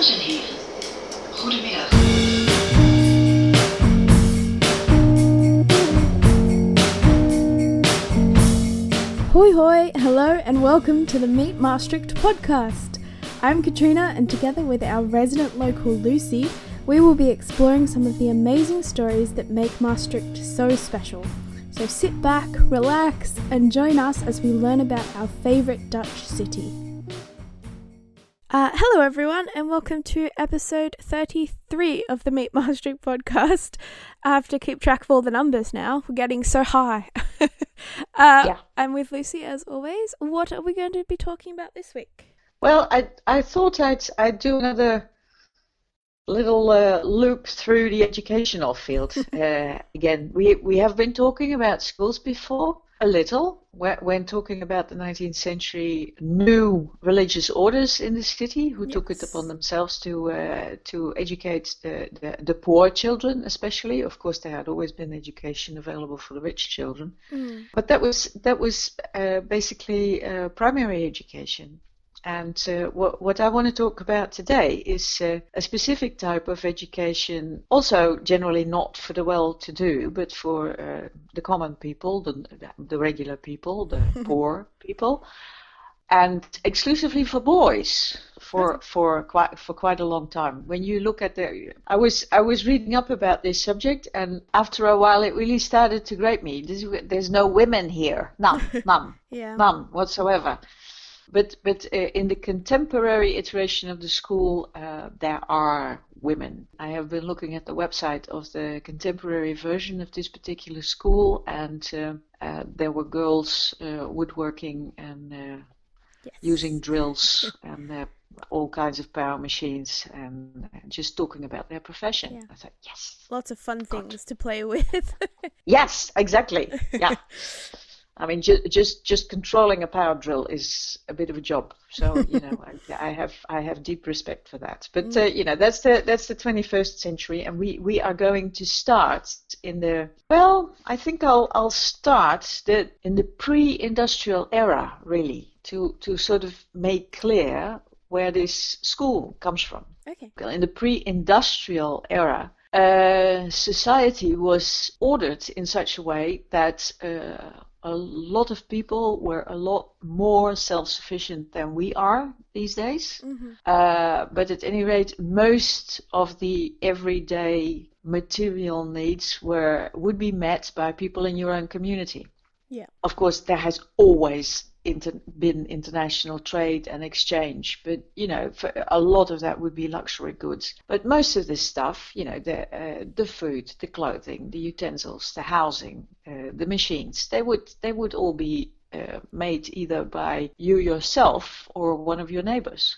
Goedemiddag. Hoi hoi, hello, and welcome to the Meet Maastricht podcast. I'm Katrina, and together with our resident local Lucy, we will be exploring some of the amazing stories that make Maastricht so special. So sit back, relax, and join us as we learn about our favourite Dutch city. Uh, hello, everyone, and welcome to episode 33 of the Meet Maastricht podcast. I have to keep track of all the numbers now. We're getting so high. uh, Yeah. I'm with Lucy as always. What are we going to be talking about this week? Well, I I thought I'd I'd do another little uh, loop through the educational field. uh, again, we we have been talking about schools before a little when, when talking about the 19th century new religious orders in the city who took it upon themselves to uh, to educate the, the the poor children, especially. Of course, there had always been education available for the rich children. But that was that was uh, basically uh, primary education. And uh, what what I want to talk about today is uh, a specific type of education, also generally not for the well-to-do, but for uh, the common people, the the regular people, the poor people, and exclusively for boys for for quite for quite a long time. When you look at the, I was I was reading up about this subject, and after a while, it really started to grate me. There's, there's no women here, none, none, Yeah. none whatsoever. But but uh, in the contemporary iteration of the school, uh, there are women. I have been looking at the website of the contemporary version of this particular school, and uh, uh, there were girls uh, woodworking and uh, Yes. using drills and uh, all kinds of power machines and, and just talking about their profession. Yeah. I thought, yes, Lots of fun God. things to play with. yes, exactly, yeah. I mean, ju- just just controlling a power drill is a bit of a job. So you know, I, I have I have deep respect for that. But uh, you know, that's the that's the 21st century, and we we are going to start in the well. I think I'll I'll start the in the pre-industrial era, really, to to sort of make clear where this school comes from okay. in the pre-industrial era, uh, society was ordered in such a way that uh, a lot of people were a lot more self-sufficient than we are these days. Mm-hmm. Uh, but at any rate, most of the everyday material needs were would be met by people in your own community. Yeah. Of course, there has always inter- been international trade and exchange, but you know, a lot of that would be luxury goods. But most of this stuff, you know, the uh, the food, the clothing, the utensils, the housing, uh, the machines, they would they would all be uh, made either by you yourself or one of your neighbors.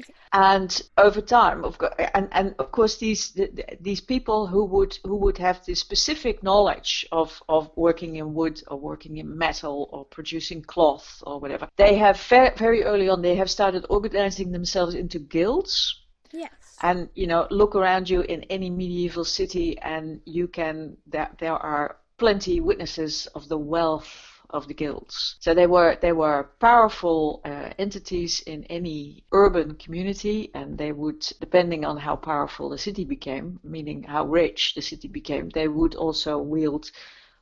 Okay. And over time, of course, and, and of course, these th- th- these people who would who would have this specific knowledge of, of working in wood or working in metal or producing cloth or whatever, they have very, very early on they have started organizing themselves into guilds. Yes. And you know, look around you in any medieval city, and you can there there are plenty witnesses of the wealth of the guilds. So they were they were powerful uh, entities in any urban community, and they would, depending on how powerful the city became, meaning how rich the city became, they would also wield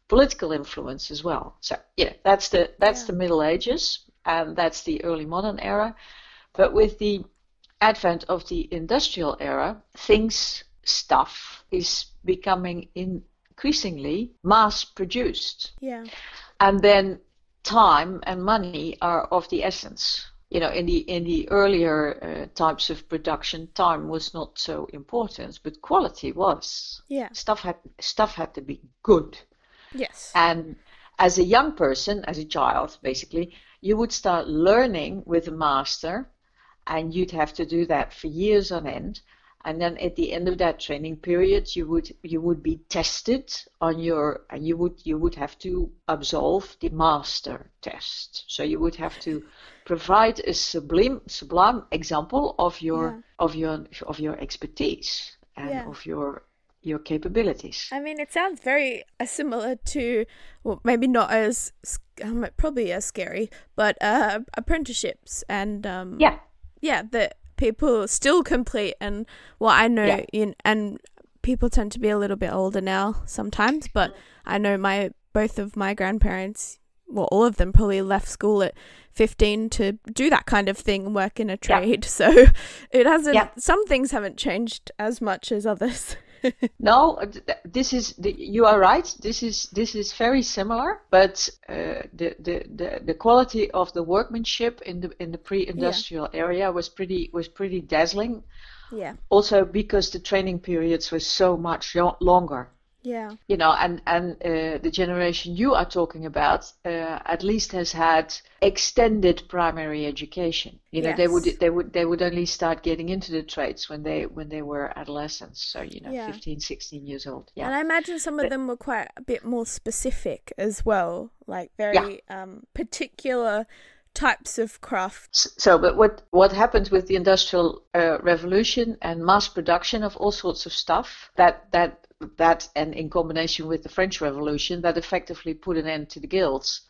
political influence as well. So yeah, that's the that's Yeah. the Middle Ages, and that's the early modern era. But with the advent of the industrial era, things, stuff is becoming increasingly mass produced. Yeah. And then time and money are of the essence. You know, in the in the earlier uh, types of production, time was not so important, but quality was. Yeah. Stuff had stuff had to be good. Yes. And as a young person, as a child, basically, you would start learning with a master, and you'd have to do that for years on end. And then at the end of that training period, you would you would be tested on your, and you would you would have to absolve the master test. So you would have to provide a sublime sublime example of your Yeah. of your of your expertise and Yeah. of your your capabilities. I mean, it sounds very uh, similar to, well, maybe not as, um, probably as scary, but uh, apprenticeships and um, Yeah. yeah, the people still complete and what I know Yeah. in and people tend to be a little bit older now sometimes, but I know my both of my grandparents, well, all of them probably left school at 15 to do that kind of thing, work in a trade. So it hasn't, Yeah. some things haven't changed as much as others. No, th- th- this is the, you are right. This is this is very similar, but uh, the, the the the quality of the workmanship in the in the pre-industrial area was pretty was pretty dazzling. yeah. Also because the training periods were so much longer. Yeah. You know, and and uh, the generation you are talking about uh, at least has had extended primary education. You know, they would they would they would only start getting into the trades when they when they were adolescents. So you know, Yeah. 15, 16 years old. Yeah. And I imagine some of But- them were quite a bit more specific as well, like very um, particular types of crafts. So, but what what happened with the industrial uh, revolution and mass production of all sorts of stuff that that that and in combination with the French Revolution that effectively put an end to the guilds.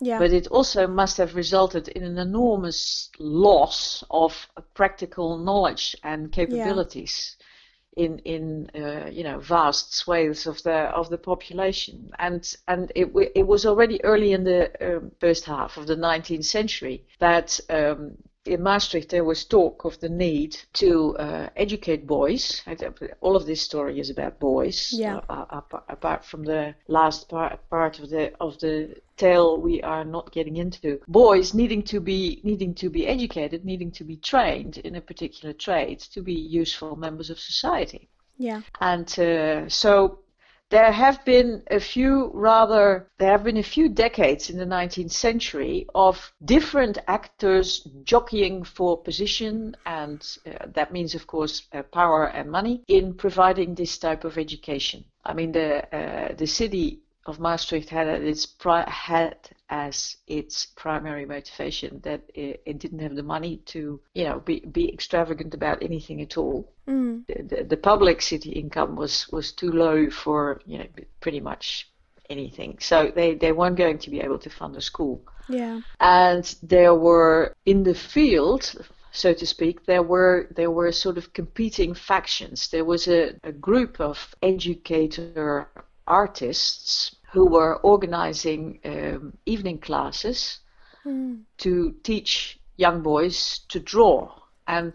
Yeah. But it also must have resulted in an enormous loss of practical knowledge and capabilities in in uh, you know vast swathes of the of the population. And and it it was already early in the um, first half of the 19th century that. Um, in Maastricht, there was talk of the need to uh, educate boys. All of this story is about boys. Yeah. Uh, apart, from the last part, part of the of the tale we are not getting into. Boys needing to be needing to be educated, needing to be trained in a particular trade to be useful members of society. Yeah. And uh, so there have been a few rather there have been a few decades in the 19th century of different actors jockeying for position and uh, that means of course uh, power and money in providing this type of education. I mean the uh, the city of Maastricht had its pri- had as its primary motivation that it, it didn't have the money to you know be, be extravagant about anything at all Mm. the, the, the public city income was, was too low for you know pretty much anything. So they, they weren't going to be able to fund a school. Yeah. And there were in the field, so to speak, there were there were sort of competing factions. There was a, a group of educator artists who were organizing um, evening classes Mm. to teach young boys to draw. And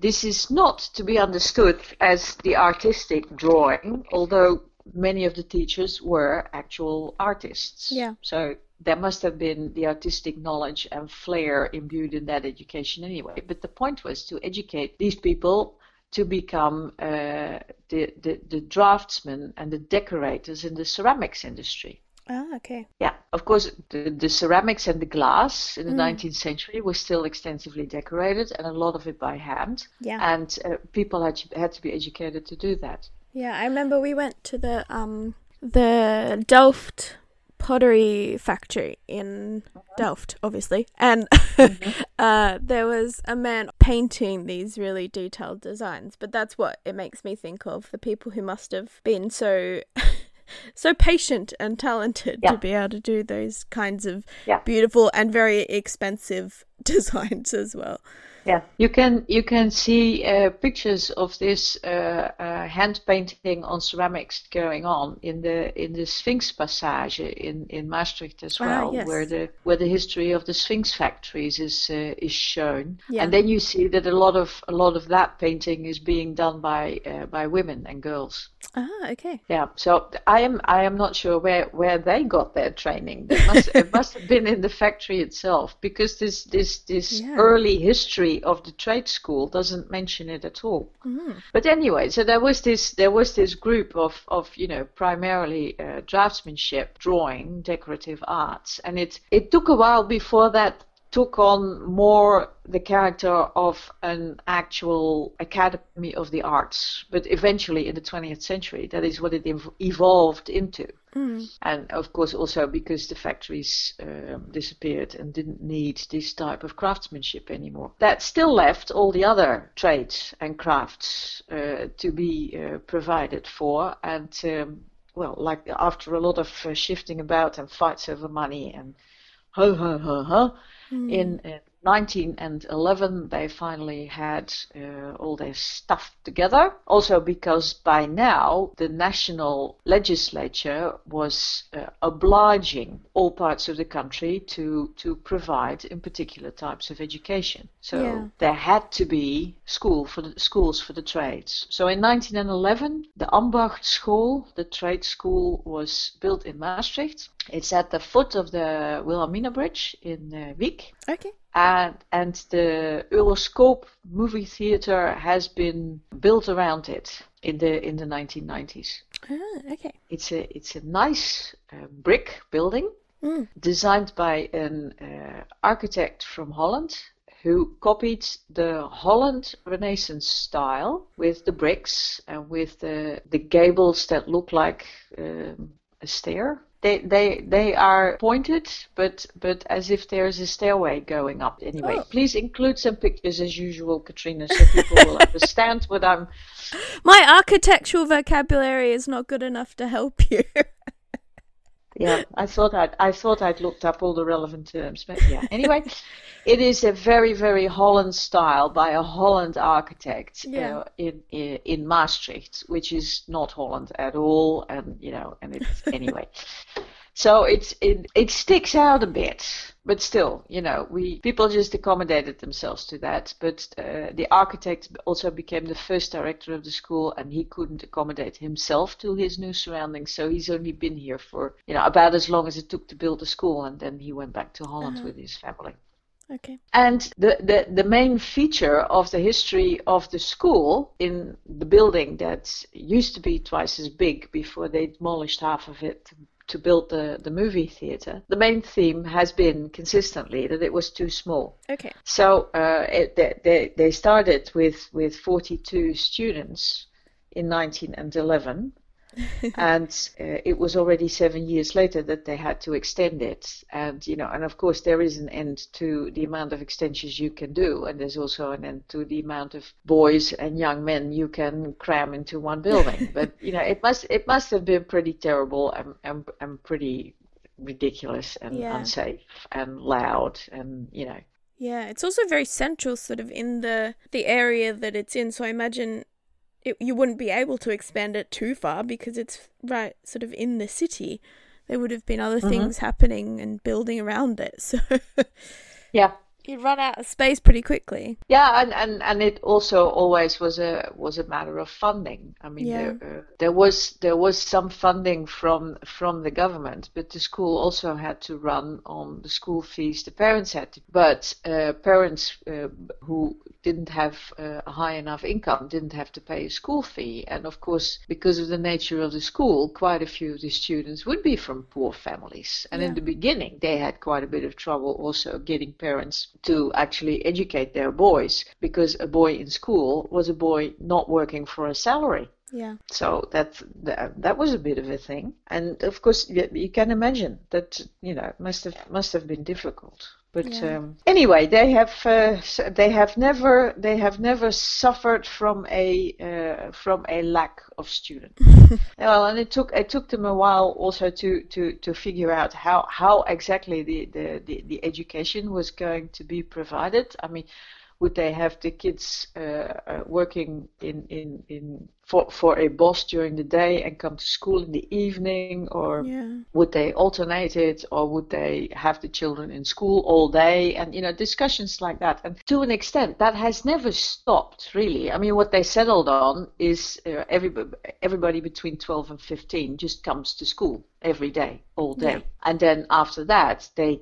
this is not to be understood as the artistic drawing, although many of the teachers were actual artists. Yeah. So there must have been the artistic knowledge and flair imbued in that education anyway. But the point was to educate these people to become uh, the, the, the draftsmen and the decorators in the ceramics industry. Ah, okay. Yeah, of course, the, the ceramics and the glass in the Mm. 19th century was still extensively decorated, and a lot of it by hand. Yeah. And uh, people had to, had to be educated to do that. Yeah, I remember we went to the um the Delft pottery factory in Delft, obviously, and uh, there was a man painting these really detailed designs. But that's what it makes me think of the people who must have been so. So patient and talented Yeah. to be able to do those kinds of Yeah. beautiful and very expensive designs as well. Yeah, you can you can see uh, pictures of this uh, uh, hand painting on ceramics going on in the in the Sphinx Passage in, in Maastricht as Ah, well, yes. where the where the history of the Sphinx factories is uh, is shown, Yeah. and then you see that a lot of a lot of that painting is being done by uh, by women and girls. Ah, okay. Yeah, so I am I am not sure where, where they got their training. It must it must have been in the factory itself because this this this Yeah. early history of the trade school doesn't mention it at all. Mm. But anyway, so there was this there was this group of of you know primarily uh, draftsmanship, drawing, decorative arts, and it it took a while before that took on more the character of an actual academy of the arts. But eventually, in the 20th century, that is what it ev- evolved into. Mm. And of course, also because the factories um, disappeared and didn't need this type of craftsmanship anymore. That still left all the other trades and crafts uh, to be uh, provided for. And um, well, like after a lot of uh, shifting about and fights over money and ho ho ho ho, Mm. in uh, 1911 they finally had uh, all their stuff together. Also because by now the national legislature was uh, obliging all parts of the country to to provide in particular types of education. So Yeah. there had to be school for the schools for the trades. So in 1911 the Ambacht School, the trade school, was built in Maastricht. It's at the foot of the Wilhelmina Bridge in uh, Wyck Okay. and and the Euroscoop movie theater has been built around it in the in the 1990s. Ah, okay. It's a it's a nice uh, brick building Mm. designed by an uh, architect from Holland who copied the Holland Renaissance style with the bricks and with the the gables that look like um, a stair. They, they they are pointed, but but as if there's a stairway going up. Anyway, Oh. please include some pictures as usual, Katrina, so people will understand what I'm. My architectural vocabulary is not good enough to help you. Yeah, I thought I'd I thought I'd looked up all the relevant terms, but yeah. Anyway, it is a very very Holland style by a Holland architect Yeah. uh, in, in in Maastricht, which is not Holland at all, and you know, and it's anyway. So it's it it sticks out a bit, but still, you know, we people just accommodated themselves to that. But uh, the architect also became the first director of the school, and he couldn't accommodate himself to his new surroundings. So he's only been here for you know about as long as it took to build the school, and then he went back to Holland Uh-huh. with his family. okay. And the, the, the main feature of the history of the school in the building that used to be twice as big before they demolished half of it to, to build the, the movie theater, the main theme has been consistently that it was too small. Okay. So uh, it, they, they, they started with, with 42 students in 1911 and uh, it was already seven years later that they had to extend it and you know and of course there is an end to the amount of extensions you can do and there's also an end to the amount of boys and young men you can cram into one building but you know it must it must have been pretty terrible and and, and pretty ridiculous and Yeah. unsafe and loud and you know Yeah, it's also very central, sort of in the the area that it's in. So I imagine it, you wouldn't be able to expand it too far because it's right, sort of in the city. There would have been other Mhm. things happening and building around it, so yeah you'd run out of space pretty quickly. Yeah, and, and, and it also always was a was a matter of funding. I mean, Yeah. there, uh, there was there was some funding from from the government, but the school also had to run on the school fees the parents had to. But uh, parents uh, who didn't have uh, a high enough income didn't have to pay a school fee, and of course, because of the nature of the school, quite a few of the students would be from poor families, and in the beginning they had quite a bit of trouble also getting parents to actually educate their boys because a boy in school was a boy not working for a salary. Yeah. So that that, that was a bit of a thing, and of course you, you can imagine that you know must have must have been difficult. But Yeah. um, anyway, they have uh, they have never they have never suffered from a uh, from a lack of students. well, and it took it took them a while also to to to figure out how how exactly the the the, the education was going to be provided. I mean would they have the kids uh, uh, working in, in, in for, for a boss during the day and come to school in the evening? Or Yeah. would they alternate it? Or would they have the children in school all day? And you know discussions like that. And to an extent that has never stopped really. I mean what they settled on is uh, everybody, everybody between 12 and 15 just comes to school every day all day. Yeah. and then after that they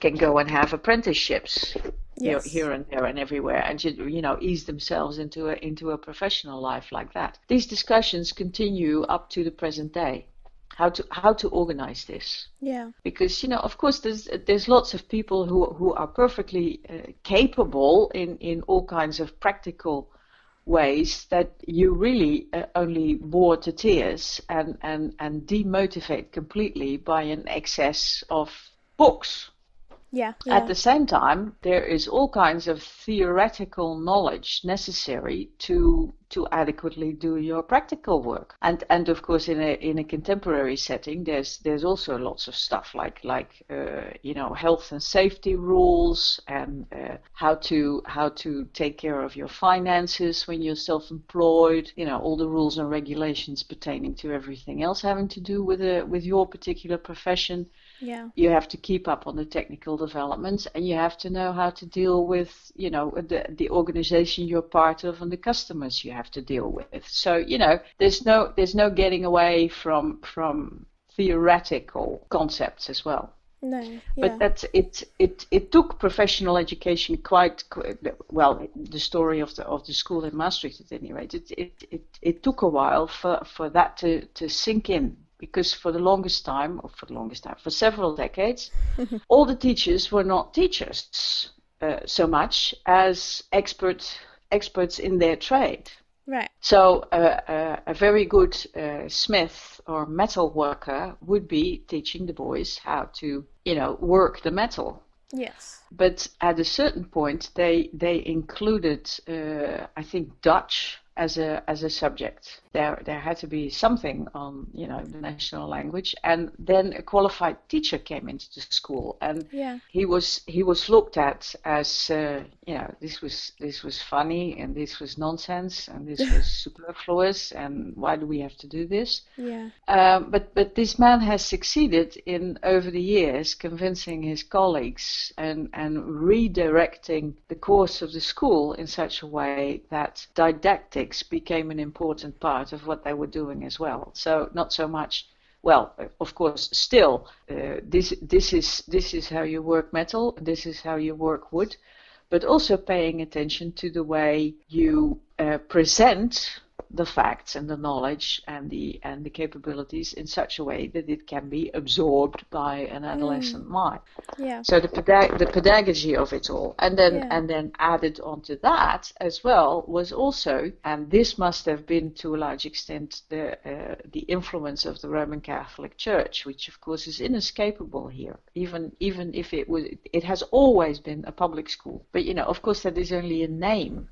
can go and have apprenticeships Yes. here and there and everywhere, and you, you know ease themselves into a into a professional life like that. These discussions continue up to the present day. How to how to organize this? Yeah. Because you know, of course, there's there's lots of people who who are perfectly uh, capable in in all kinds of practical ways that you really uh, only bore to tears and and and demotivate completely by an excess of books Yeah, yeah. At the same time, there is all kinds of theoretical knowledge necessary to to adequately do your practical work. And and of course, in a in a contemporary setting, there's there's also lots of stuff like like uh, you know health and safety rules and uh, how to how to take care of your finances when you're self-employed. You know all the rules and regulations pertaining to everything else having to do with a with your particular profession. Yeah. You have to keep up on the technical developments and you have to know how to deal with, you know, the, the organization you're part of and the customers you have to deal with. So, you know, there's no there's no getting away from from theoretical concepts as well. No. Yeah. But that's it. It it took professional education quite well. The story of the of the school in Maastricht, at any rate, it it it, it took a while for for that to to sink in because for the longest time, or for the longest time, for several decades, all the teachers were not teachers uh, so much as expert experts in their trade. Right. So uh, uh, a very good uh, smith or metal worker would be teaching the boys how to, you know, work the metal. Yes. But at a certain point, they they included, uh, I think, Dutch as a as a subject. There there had to be something on you know the national language, and then a qualified teacher came into the school, and Yeah. he was he was looked at as uh, you know this was this was funny and this was nonsense and this was superfluous and why do we have to do this? Yeah. Um, but but this man has succeeded in over the years convincing his colleagues and and redirecting the course of the school in such a way that didactics became an important part of what they were doing as well. So not so much. Well, of course, still, uh, this this is this is how you work metal. This is how you work wood, but also paying attention to the way you uh, present the facts and the knowledge and the and the capabilities in such a way that it can be absorbed by an adolescent mind. Yeah. So the pedag- the pedagogy of it all, and then Yeah. and then added onto that as well was also, and this must have been to a large extent the uh, the influence of the Roman Catholic Church, which of course is inescapable here. Even even if it was, it has always been a public school, but you know, of course, that is only a name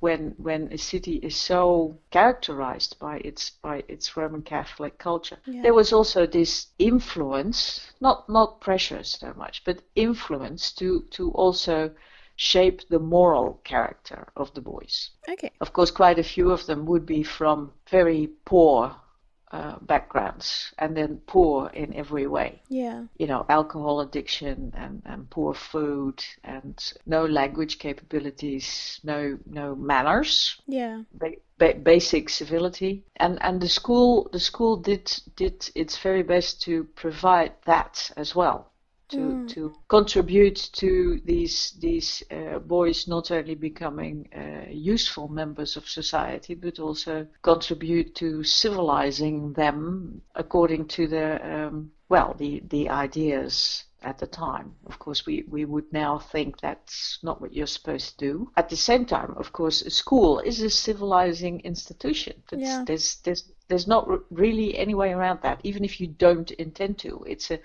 when when a city is so characterized by its by its Roman Catholic culture. Yeah. There was also this influence, not not pressure so much, but influence to to also shape the moral character of the boys. Okay. Of course, quite a few of them would be from very poor uh, backgrounds, and then poor in every way Yeah. you know, alcohol addiction and, and poor food and no language capabilities, no no manners, Yeah. ba- ba- basic civility, and and the school the school did did its very best to provide that as well. To, Mm. to contribute to these these uh, boys not only becoming uh, useful members of society but also contribute to civilizing them according to the um, well the the ideas at the time. Of course, we, we would now think that's not what you're supposed to do. At the same time, of course, a school is a civilizing institution. That's, Yeah. There's there's there's not r- really any way around that. Even if you don't intend to, it's a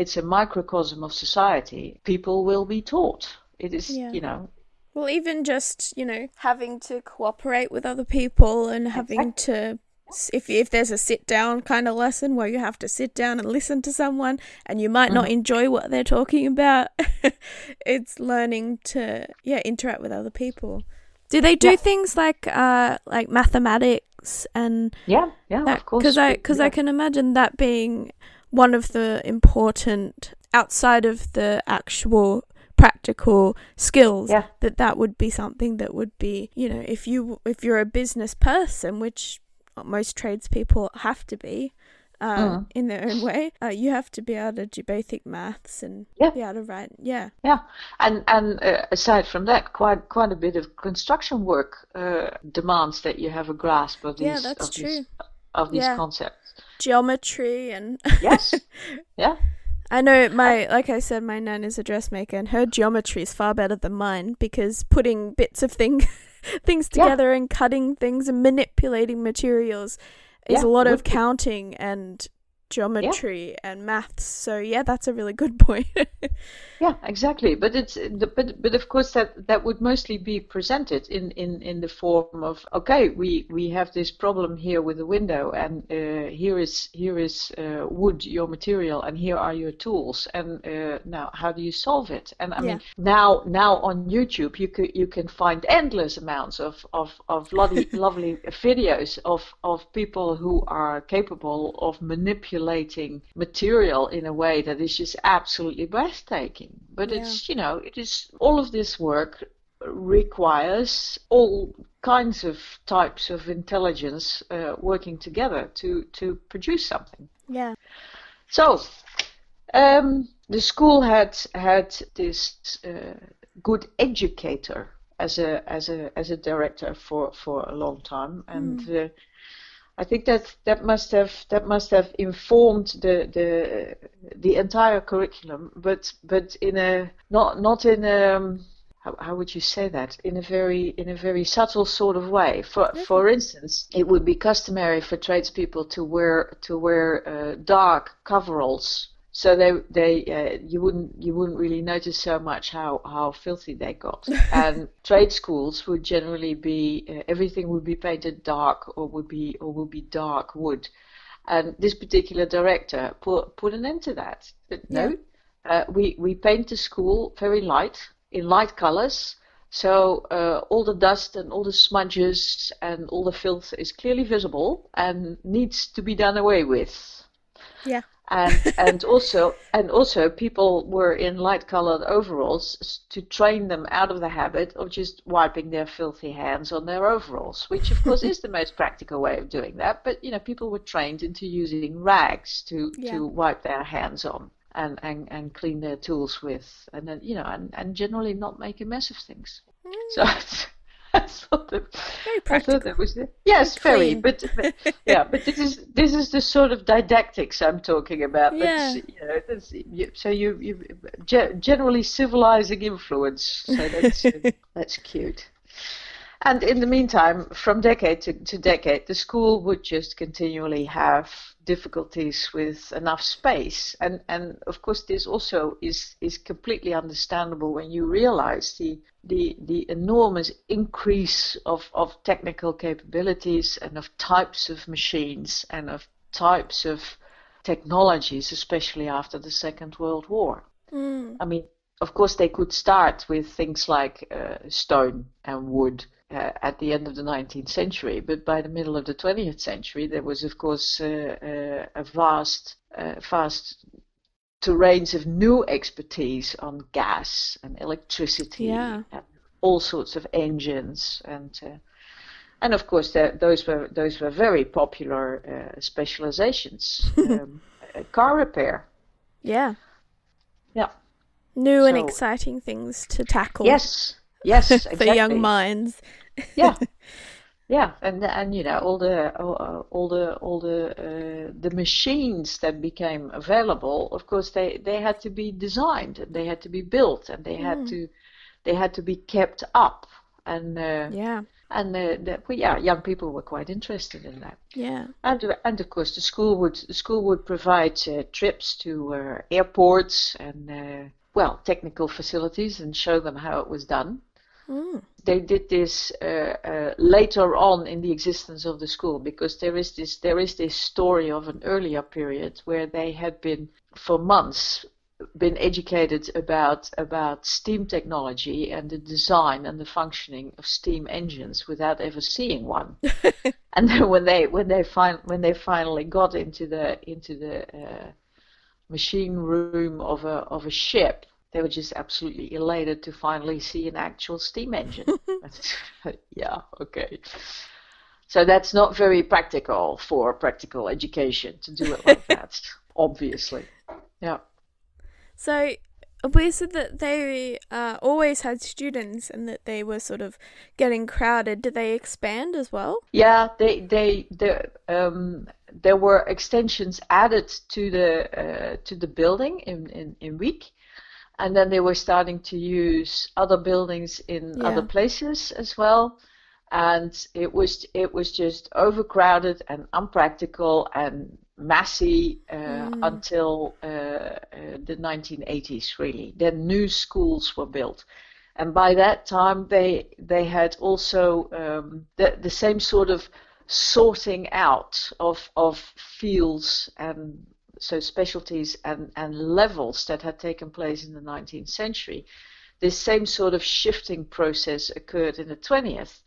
it's a microcosm of society. People will be taught. It is Yeah. you know Well, even just you know having to cooperate with other people and having to. If, if there's a sit down kind of lesson where you have to sit down and listen to someone and you might not enjoy what they're talking about, it's learning to yeah interact with other people. Do they do Yeah. things like uh like mathematics and yeah yeah of course because I because yeah. I can imagine that being one of the important outside of the actual practical skills Yeah. that that would be something that would be you know if you if you're a business person which most tradespeople have to be uh, Mhm. in their own way uh, you have to be able to do basic maths and Yeah. be able to write yeah Yeah, and and uh, aside from that, quite quite a bit of construction work uh, demands that you have a grasp of these Yeah, that's of these, true. of these Yeah. concepts. Geometry and Yes, yeah, I know my like I said, my nan is a dressmaker, and her geometry is far better than mine because putting bits of thing things Yeah. together and cutting things and manipulating materials is Yeah, a lot of counting and geometry yeah. and maths. So yeah, that's a really good point. yeah, exactly. But it's but but of course that that would mostly be presented in in in the form of okay, we we have this problem here with the window, and uh, here is here is uh, wood, your material, and here are your tools, and uh, now how do you solve it? And I yeah. mean now now on YouTube you could you can find endless amounts of of of lovely lovely videos of of people who are capable of manipulating manipulating material in a way that is just absolutely breathtaking. But yeah. it's, you know, it is all of this work requires all kinds of types of intelligence uh, working together to, to produce something. Yeah. So, um, the school had had this uh, good educator as a as a as a director for for a long time, and mm. uh, I think that that must have that must have informed the the the entire curriculum, but but in a not not in a um, how, how would you say that in a very in a very subtle sort of way. For for instance, it would be customary for tradespeople to wear to wear uh, dark coveralls so they they uh, you wouldn't you wouldn't really notice so much how how filthy they got. And trade schools would generally be uh, everything would be painted dark or would be or would be dark wood. And this particular director put put an end to that. No uh, we we paint the school very light in light colors. So uh, all the dust and all the smudges and all the filth is clearly visible and needs to be done away with. Yeah and and also and also people were in light colored overalls to train them out of the habit of just wiping their filthy hands on their overalls which of course is the most practical way of doing that but you know people were trained into using rags to yeah. to wipe their hands on and, and and clean their tools with and then you know and, and generally not make a mess of things mm. so I thought that, very practical. I thought that was yes, very. But, but, yeah, but this is this is the sort of didactics I'm talking about. Yeah. you know, you, so you you generally civilizing influence. So that's that's cute. And in the meantime, from decade to, to decade, the school would just continually have difficulties with enough space. And, and of course, this also is, is completely understandable when you realize the, the, the enormous increase of, of technical capabilities and of types of machines and of types of technologies, especially after the Second World War. Mm. I mean, of course, they could start with things like uh, stone and wood uh, at the end of the 19th century, but by the middle of the 20th century, there was, of course, uh, uh, a vast, uh, vast terrains of new expertise on gas and electricity yeah. and all sorts of engines and. Uh, and of course, those were those were very popular uh, specializations. um, car repair. Yeah. Yeah. New so, and exciting things to tackle. Yes, Yes, exactly. for young minds. yeah, yeah, and and you know all the all, all the all the uh, the machines that became available. Of course, they they had to be designed and they had to be built and they mm. had to they had to be kept up and uh, yeah. And uh, the, well, yeah, young people were quite interested in that. Yeah. And and of course, the school would the school would provide uh, trips to uh, airports and uh, well technical facilities and show them how it was done. Mm. They did this uh, uh, later on in the existence of the school because there is this there is this story of an earlier period where they had been for months been educated about about steam technology and the design and the functioning of steam engines without ever seeing one. and then when they when they fin- when they finally got into the into the uh, machine room of a of a ship, they were just absolutely elated to finally see an actual steam engine. yeah, okay. So that's not very practical for practical education to do it like that, obviously. Yeah. So we said that they uh, always had students and that they were sort of getting crowded. Did they expand as well? Yeah, they they the um, there were extensions added to the uh, to the building in in in Wyck and then they were starting to use other buildings in yeah. other places as well and it was it was just overcrowded and unpractical and messy uh, mm. until uh, uh, the 1980s, really. Then new schools were built. And by that time, they they had also um, the, the same sort of sorting out of, of fields and so specialties and, and levels that had taken place in the 19th century. This same sort of shifting process occurred in the 20th,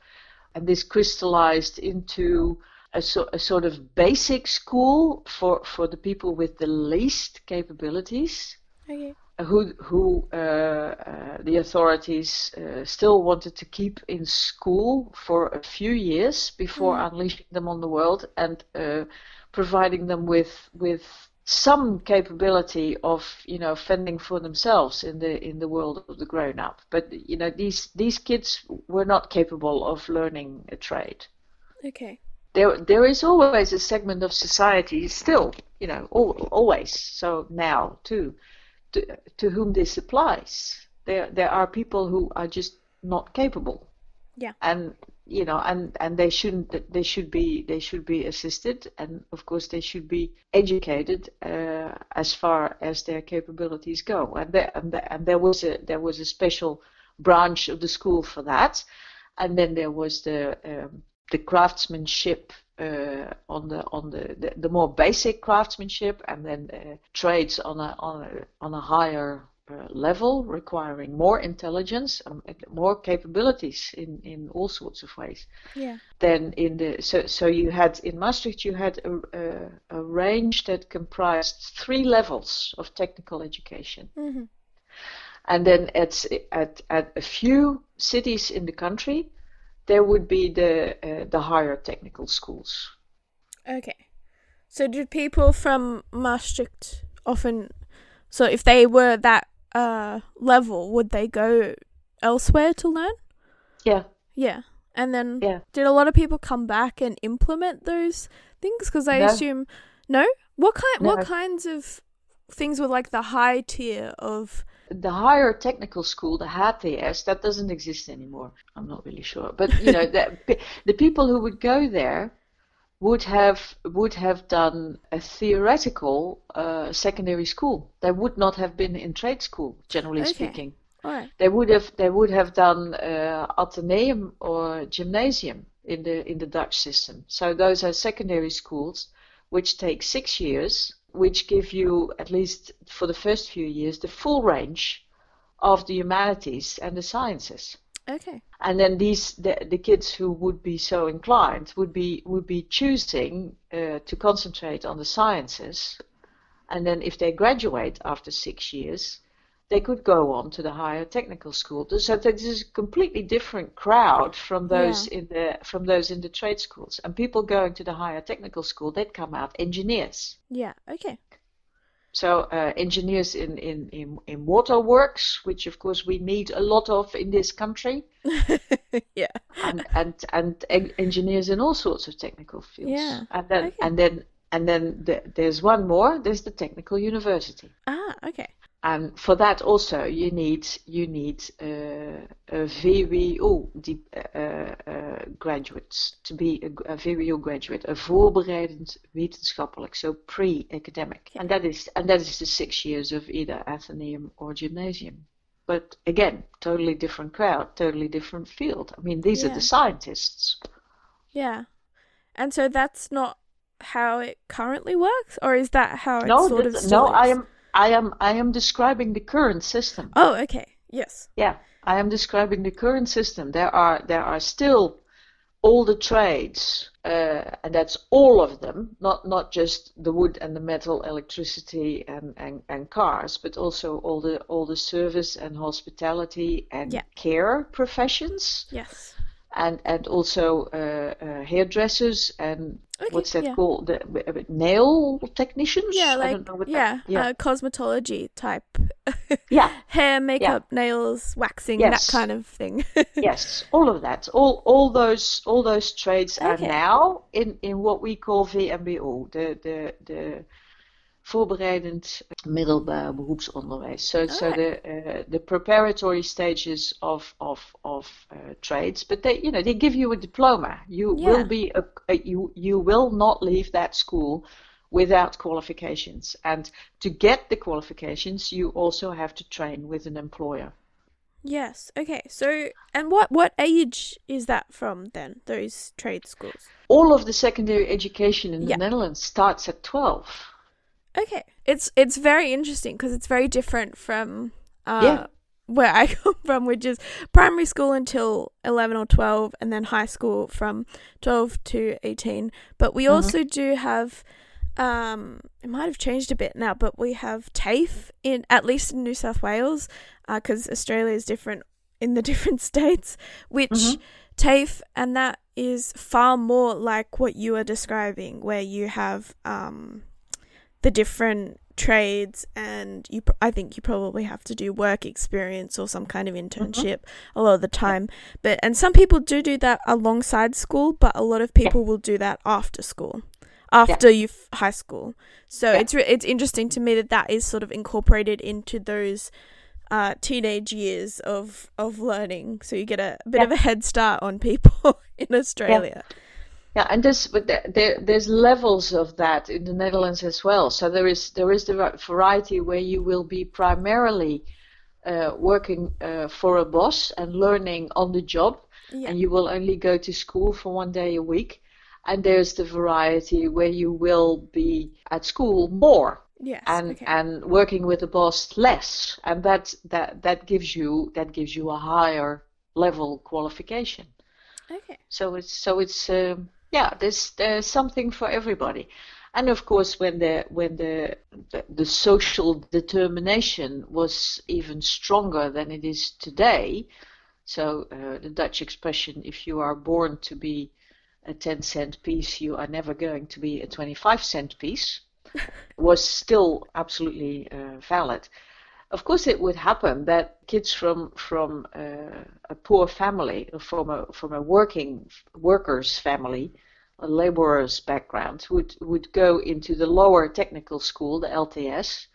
and this crystallized into a, so, a sort of basic school for, for the people with the least capabilities. Okay. Who, who uh, uh, the authorities uh, still wanted to keep in school for a few years before mm. unleashing them on the world and uh, providing them with with some capability of you know fending for themselves in the in the world of the grown up. But you know these these kids were not capable of learning a trade. Okay. There there is always a segment of society still you know al- always so now too to, to whom this applies. There there are people who are just not capable. Yeah. And you know and and they shouldn't they should be they should be assisted. And of course they should be educated uh, as far as their capabilities go. And there and, there, and there was a there was a special branch of the school for that. And then there was the um, the craftsmanship uh, on the on the, the, the more basic craftsmanship and then uh, trades on a on a on a higher level, requiring more intelligence, um, more capabilities in, in all sorts of ways. Yeah. Then in the so so you had in Maastricht you had a, a, a range that comprised three levels of technical education. Mm-hmm. And then at, at at a few cities in the country, there would be the uh, the higher technical schools. Okay. So did people from Maastricht often so if they were that uh, level, would they go elsewhere to learn? Yeah. Yeah. And then yeah. did a lot of people come back and implement those things? Because I no. assume no. What kind? No. What kinds of things were like the high tier of? The higher technical school, the HTS, that doesn't exist anymore. I'm not really sure, but you know, the, the people who would go there would have would have done a theoretical uh, secondary school. They would not have been in trade school, generally okay. speaking. Right. They would have they would have done uh, atheneum or gymnasium in the in the Dutch system. So those are secondary schools which take six years, which give you at least for the first few years the full range of the humanities and the sciences. Okay. And then these the, the kids who would be so inclined would be would be choosing uh, to concentrate on the sciences, and then if they graduate after six years, they could go on to the higher technical school. So this is a completely different crowd from those yeah. in the from those in the trade schools. And people going to the higher technical school, they'd come out engineers. Yeah. Okay. So uh, engineers in, in, in, in waterworks, which of course we need a lot of in this country. yeah. And, and and engineers in all sorts of technical fields. Yeah. And then okay. and then and then the, there's one more. There's the technical university. Ah, okay and for that also you need you need uh, a VWO uh, uh, graduate to be a, a VWO graduate, a voorbereidend wetenschappelijk, so pre-academic, yeah. and that is and that is the six years of either Atheneum or gymnasium. But again, totally different crowd, totally different field. I mean, these yeah. are the scientists. Yeah, and so that's not how it currently works, or is that how it no, sort of? No, I am I am I am describing the current system. Oh, okay. Yes. Yeah, I am describing the current system. There are there are still all the trades, uh, and that's all of them, not not just the wood and the metal, electricity and, and, and cars, but also all the all the service and hospitality and yeah. care professions. Yes and and also uh, uh, hairdressers and okay, what's that yeah. called the, nail technicians yeah like yeah, that, yeah. Uh, cosmetology type yeah hair makeup yeah. nails waxing yes. that kind of thing yes all of that all all those all those trades okay. are now in in what we call VMBO the the the voorbereidend middelbaar beroepsonderwijs. So, so the uh, the preparatory stages of of of uh, trades, but they you know they give you a diploma. You yeah. will be a, a, you you will not leave that school without qualifications. And to get the qualifications, you also have to train with an employer. Yes. Okay. So, and what what age is that from then? Those trade schools. All of the secondary education in Yeah. the Netherlands starts at 12. Okay. It's it's very interesting because it's very different from uh, Yeah. where I come from, which is primary school until eleven or twelve, and then high school from twelve to eighteen. But we Mhm. also do have. Um, it might have changed a bit now, but we have TAFE in at least in New South Wales, because Australia is different in the different states. Which Mhm. TAFE, and that is far more like what you are describing, where you have um, the different trades, and you. pr- I think you probably have to do work experience or some kind of internship a lot of the time. But and some people do do that alongside school, but a lot of people will do that after school, after you high school. So Yeah. it's re- it's interesting to me that that is sort of incorporated into those uh, teenage years of of learning. So you get a, bit Yeah. of a head start on people in Australia. Yeah, and this, but there, there, there's levels of that in the Netherlands as well. So there is there is the variety where you will be primarily uh, working uh, for a boss and learning on the job, Yeah. and you will only go to school for one day a week. And there's the variety where you will be at school more Yes. and okay. and working with the boss less, and that that that gives you that gives you a higher level qualification. okay. So it's so it's um, yeah, there's there's something for everybody, and of course when the when the the, social determination was even stronger than it is today. So uh, the Dutch expression, if you are born to be a 10 cent piece, you are never going to be a 25 cent piece, was still absolutely uh, valid. Of course, it would happen that kids from from uh, a poor family, from a from a working workers family, a laborer's background, would would go into the lower technical school, the LTS,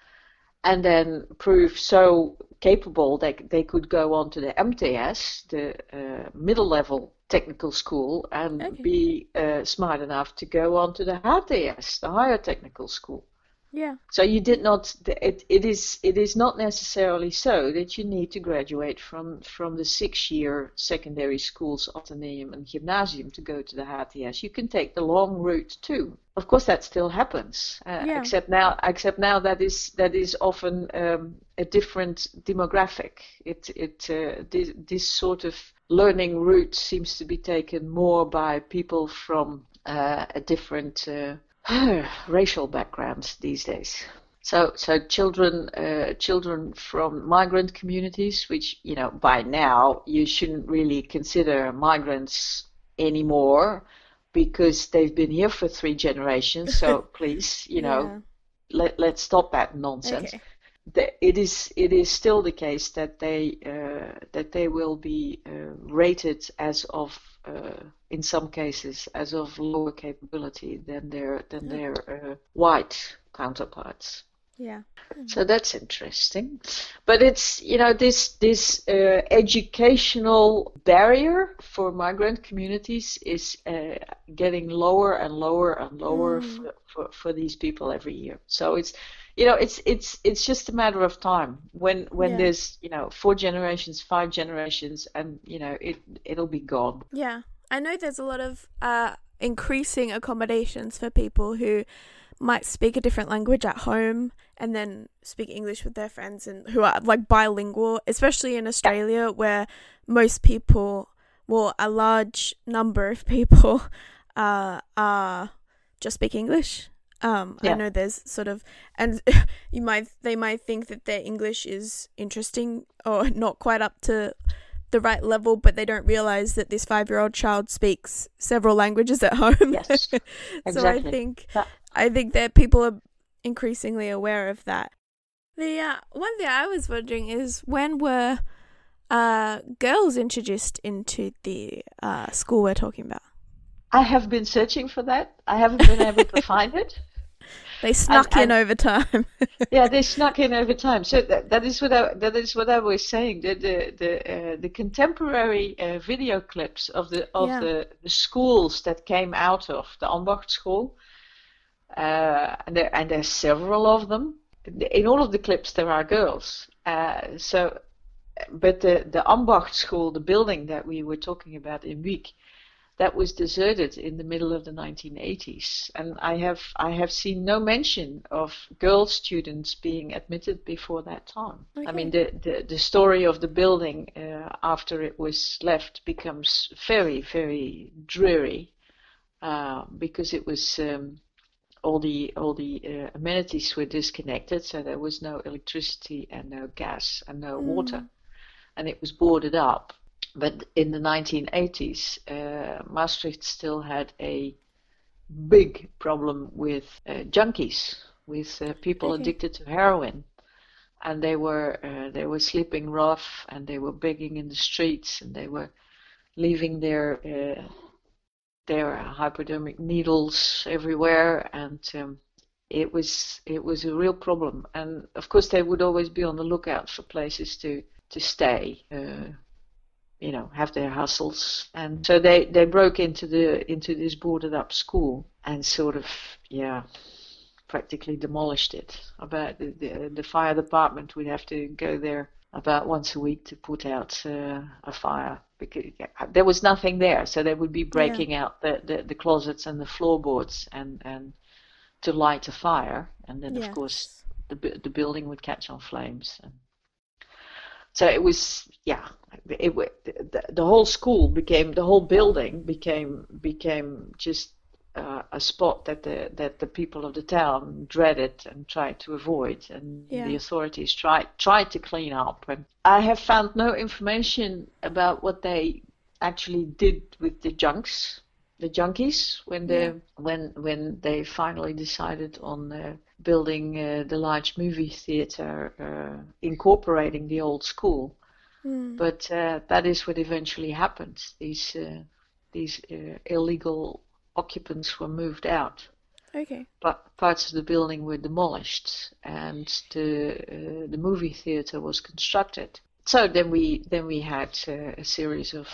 and then prove so capable that they could go on to the MTS, the uh, middle level technical school, and Okay. be uh, smart enough to go on to the HTS, the higher technical school. Yeah. So you did not. It, it is. It is not necessarily so that you need to graduate from from the six-year secondary schools, Atheneum and Gymnasium, to go to the HTS. You can take the long route too. Of course, that still happens. Uh, Yeah. Except now, except now that is that is often um, a different demographic. It it uh, this, this sort of learning route seems to be taken more by people from uh, a different. Uh, racial backgrounds these days. So, so children, uh, children from migrant communities, which you know by now you shouldn't really consider migrants anymore, because they've been here for three generations. So please, you know, let let's stop that nonsense. Okay. The- It is it is still the case that they uh, that they will be uh, rated as of uh, in some cases as of lower capability than their than Yeah. their uh, white counterparts. Yeah. So that's interesting. But it's you know this this uh, educational barrier for migrant communities is uh, getting lower and lower and lower Mm. for, for, for these people every year. So it's you know it's it's it's just a matter of time when when Yeah. there's you know four generations, five generations, and you know it it'll be gone. Yeah. I know there's a lot of uh, increasing accommodations for people who might speak a different language at home and then speak English with their friends and who are like bilingual, especially in Australia where most people, well, a large number of people uh, are just speak English. Um, I know there's sort of, and you might they might think that their English is interesting or not quite up to the right level, but they don't realize that this five year old child speaks several languages at home. Yes, so I think Yeah. I think that people are increasingly aware of that. The uh, one thing I was wondering is when were uh, girls introduced into the uh, school we're talking about? I have been searching for that. I haven't been able to find it. They snuck in and- over time. yeah, they snuck in over time. So that, that is what I that is what I was saying. The the the, uh, the contemporary uh, video clips of the of Yeah. the, the schools that came out of the Ambacht school uh, and there and there's several of them. In all of the clips, there are girls. Uh, so, but the the Ambacht school, the building that we were talking about in Wyck, that was deserted in the middle of the 1980s, and I have I have seen no mention of girl students being admitted before that time. Okay. I mean, the, the the story of the building uh, after it was left becomes very very dreary uh, because it was. Um, all the all the uh, amenities were disconnected, so there was no electricity and no gas and no mm. water, and it was boarded up but in the 1980s, uh, Maastricht still had a big problem with uh, junkies, with uh, people okay. addicted to heroin, and they were uh, they were sleeping rough, and they were begging in the streets, and they were leaving their uh, their hypodermic needles everywhere, and um, it was it was a real problem. And of course, they would always be on the lookout for places to to stay. Uh, you know have their hustles. And so they they broke into the into this boarded up school and sort of yeah practically demolished it. About the, the, the fire department would have to go there about once a week to put out uh, a fire because yeah, there was nothing there. So they would be breaking yeah. out the, the, the, closets and the floorboards and and to light a fire. And then yes. of course the the building would catch on flames. And so it was yeah it, the, the whole school became the whole building became became just uh, a spot that the that the people of the town dreaded and tried to avoid, and yeah. the authorities tried tried to clean up. And I have found no information about what they actually did with the junks, the junkies, when the yeah. when when they finally decided on uh, building uh, the large movie theater, uh, incorporating the old school. Mm. But uh, that is what eventually happened. These uh, these uh, illegal occupants were moved out. Okay. But parts of the building were demolished, and the uh, the movie theater was constructed. So then we then we had a series of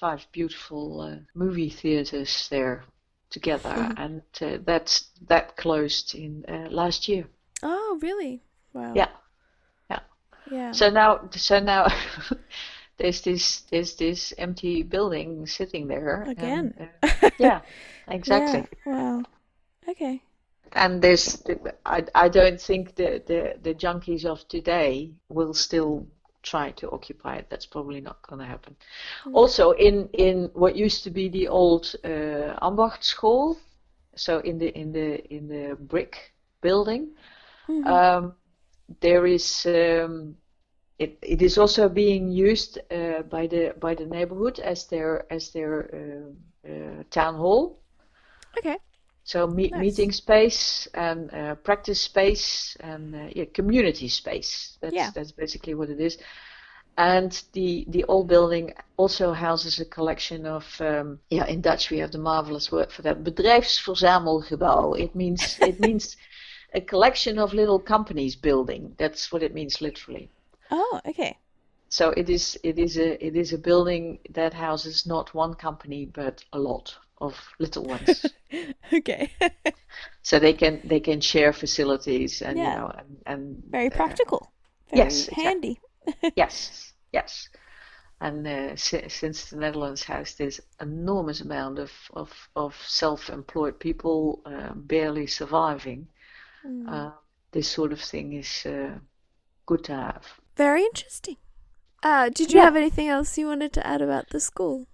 five beautiful movie theaters there together, mm-hmm. and uh, that's that closed in uh, last year. Oh, really? Wow. Yeah, yeah. So now, so now. there's this there's this empty building sitting there again. And, uh, yeah, exactly. Yeah. Wow. Okay. And there's, I, I don't think the, the the junkies of today will still try to occupy it. That's probably not going to happen. Mm. Also, in in what used to be the old uh, Ambacht school, so in the in the in the brick building, mm-hmm. um, there is. Um, it, it is also being used uh, by the by the neighborhood as their as their uh, uh, town hall. Okay. So me- nice. meeting space and uh, practice space and uh, yeah, community space. That's yeah. that's basically what it is. And the the old building also houses a collection of um, yeah in Dutch we have the marvelous word for that bedrijfsverzamelgebouw. It means it means a collection of little companies building. That's what it means literally. Oh, okay. So it is it is a it is a building that houses not one company but a lot of little ones. okay. so they can they can share facilities and yeah. you know and, and very uh, practical. Very yes, handy. Exactly. yes, yes. And uh, si- since the Netherlands has this enormous amount of of, of self-employed people uh, barely surviving, mm. this sort of thing is uh, good to have. Very interesting. Uh, did you yeah. have anything else you wanted to add about the school?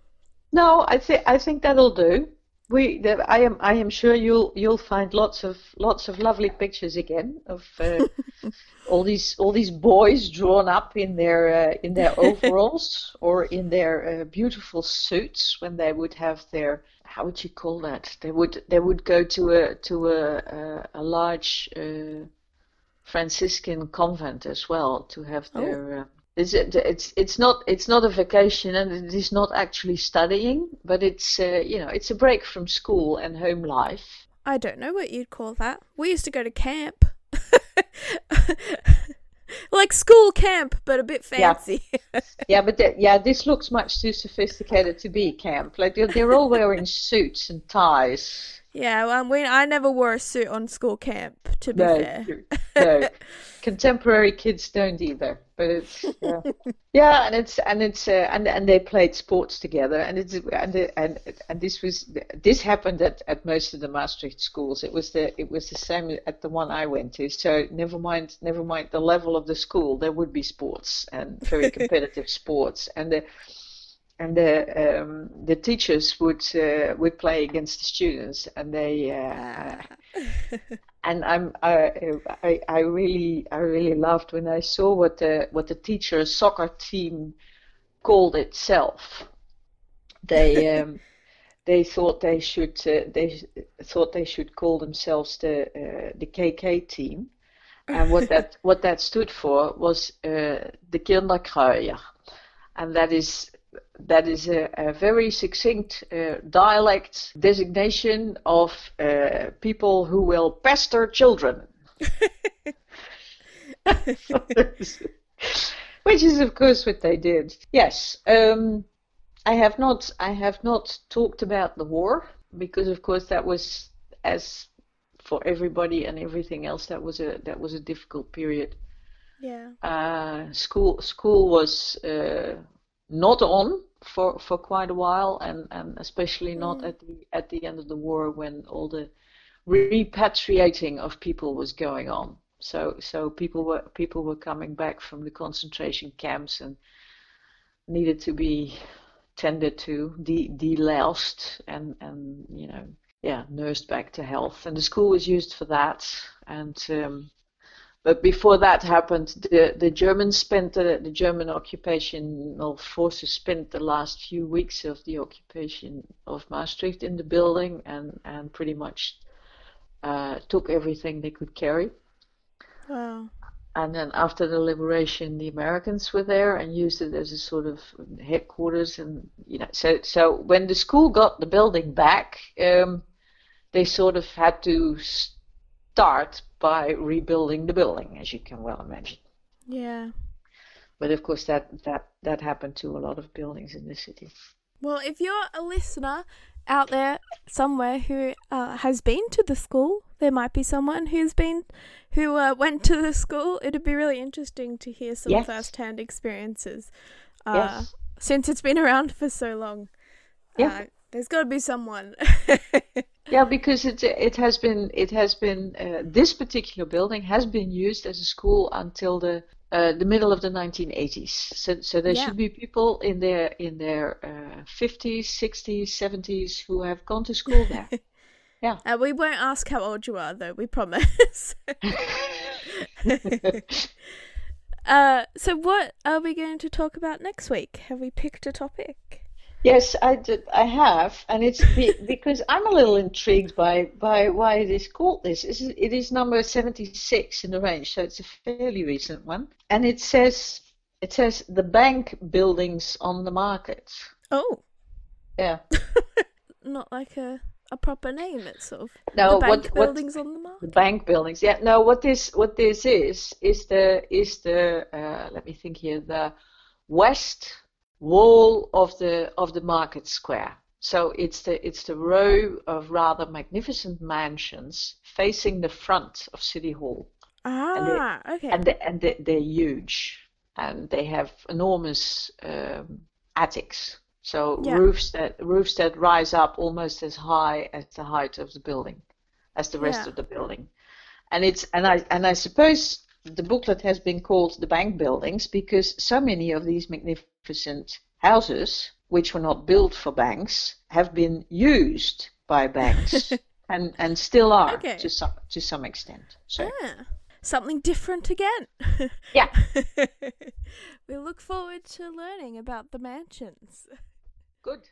No, I think I think that'll do. We, the, I am, I am sure you'll you'll find lots of lots of lovely pictures again of uh, all these all these boys drawn up in their uh, in their overalls or in their uh, beautiful suits when they would have their how would you call that? They would they would go to a to a a, a large uh, Franciscan convent as well to have oh. their. Oh it's, it's it's not it's not a vacation and it is not actually studying, but it's uh, you know it's a break from school and home life. I don't know what you'd call that. We used to go to camp, like school camp, but a bit fancy. Yeah, yeah but th- yeah, this looks much too sophisticated to be camp. Like they're, they're all wearing suits and ties. Yeah, well, we, I never wore a suit on school camp, to be no, fair. no, contemporary kids don't either. But it's yeah, yeah and it's and it's uh, and and they played sports together, and it's and and and this was this happened at, at most of the Maastricht schools. It was the it was the same at the one I went to. So never mind never mind the level of the school, there would be sports and very competitive sports, and the and the um, the teachers would uh, would play against the students, and they uh, and I'm I, I, I really I really loved when I saw what the what the teacher soccer team called itself. They um, they thought they should uh, they thought they should call themselves the uh, the KK team, and what that what that stood for was uh, the Kinderkruier, and that is that is a, a very succinct uh, dialect designation of uh, people who will pester children. Which is, of course, what they did. Yes, um, I have not. I have not talked about the war because, of course, that was as for everybody and everything else. That was a that was a difficult period. Yeah. Uh, school school was uh, not on for for quite a while, and and especially not Mm. at the at the end of the war when all the repatriating of people was going on. So so people were people were coming back from the concentration camps and needed to be tended to, de deloused, and and you know yeah nursed back to health. And the school was used for that. And um, but before that happened, the the Germans spent the, the German occupational forces spent the last few weeks of the occupation of Maastricht in the building and and pretty much uh, took everything they could carry. Wow. And then after the liberation, the Americans were there and used it as a sort of headquarters. And you know, so so when the school got the building back, um, they sort of had to start by rebuilding the building, as you can well imagine. Yeah. But of course, that that that happened to a lot of buildings in the city. Well, if you're a listener out there somewhere who uh, has been to the school, there might be someone who's been who uh, went to the school. It'd be really interesting to hear some Yes. first-hand experiences. Uh, Yes. Since it's been around for so long. Yeah. There's got to be someone. Yeah, because it it has been it has been uh, this particular building has been used as a school until the uh, the middle of the 1980s. So so there Yeah. should be people in their in their uh, 50s, 60s, 70s who have gone to school there. Yeah. Uh, we won't ask how old you are, though. We promise. uh, so, what are we going to talk about next week? Have we picked a topic? Yes, I did. I have, and it's be, because I'm a little intrigued by by why it is called this. It is, it is number 76 in the range, so it's a fairly recent one, and it says it says the bank buildings on the market. Oh, Yeah. not like a, a proper name. It's sort of No, the bank what- what- buildings on the market. The bank buildings. Yeah. No, what this what this is is the is the uh, let me think here the west wall of the of the market square. So it's the it's the row of rather magnificent mansions facing the front of City Hall, Ah, okay. and they, and they, they're huge, and they have enormous um, attics. So Yeah. roofs that roofs that rise up almost as high as the height of the building, as the rest Yeah. of the building. And it's and I and I suppose the booklet has been called the bank buildings because so many of these magnificent houses, which were not built for banks, have been used by banks and and still are Okay. to some to some extent. So Ah, something different again. yeah. we look forward to learning about the mansions. Good.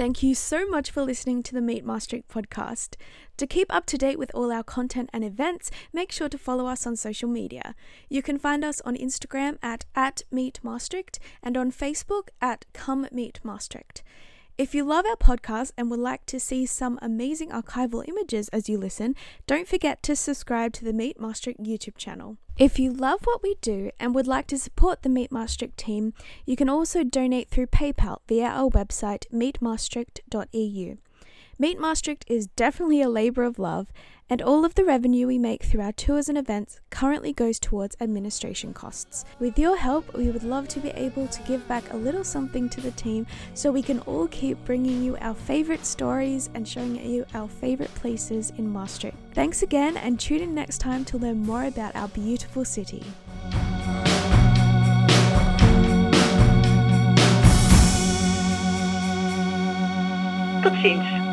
Thank you so much for listening to the Meet Maastricht podcast. To keep up to date with all our content and events, make sure to follow us on social media. You can find us on Instagram at, at Meet Maastricht and on Facebook at Come Meet Maastricht. If you love our podcast and would like to see some amazing archival images as you listen, don't forget to subscribe to the Meet Maastricht YouTube channel. If you love what we do and would like to support the Meet Maastricht team, you can also donate through PayPal via our website meetmaastricht.eu. Meet Maastricht is definitely a labour of love, and all of the revenue we make through our tours and events currently goes towards administration costs. With your help, we would love to be able to give back a little something to the team so we can all keep bringing you our favourite stories and showing you our favourite places in Maastricht. Thanks again, and tune in next time to learn more about our beautiful city. Tot ziens.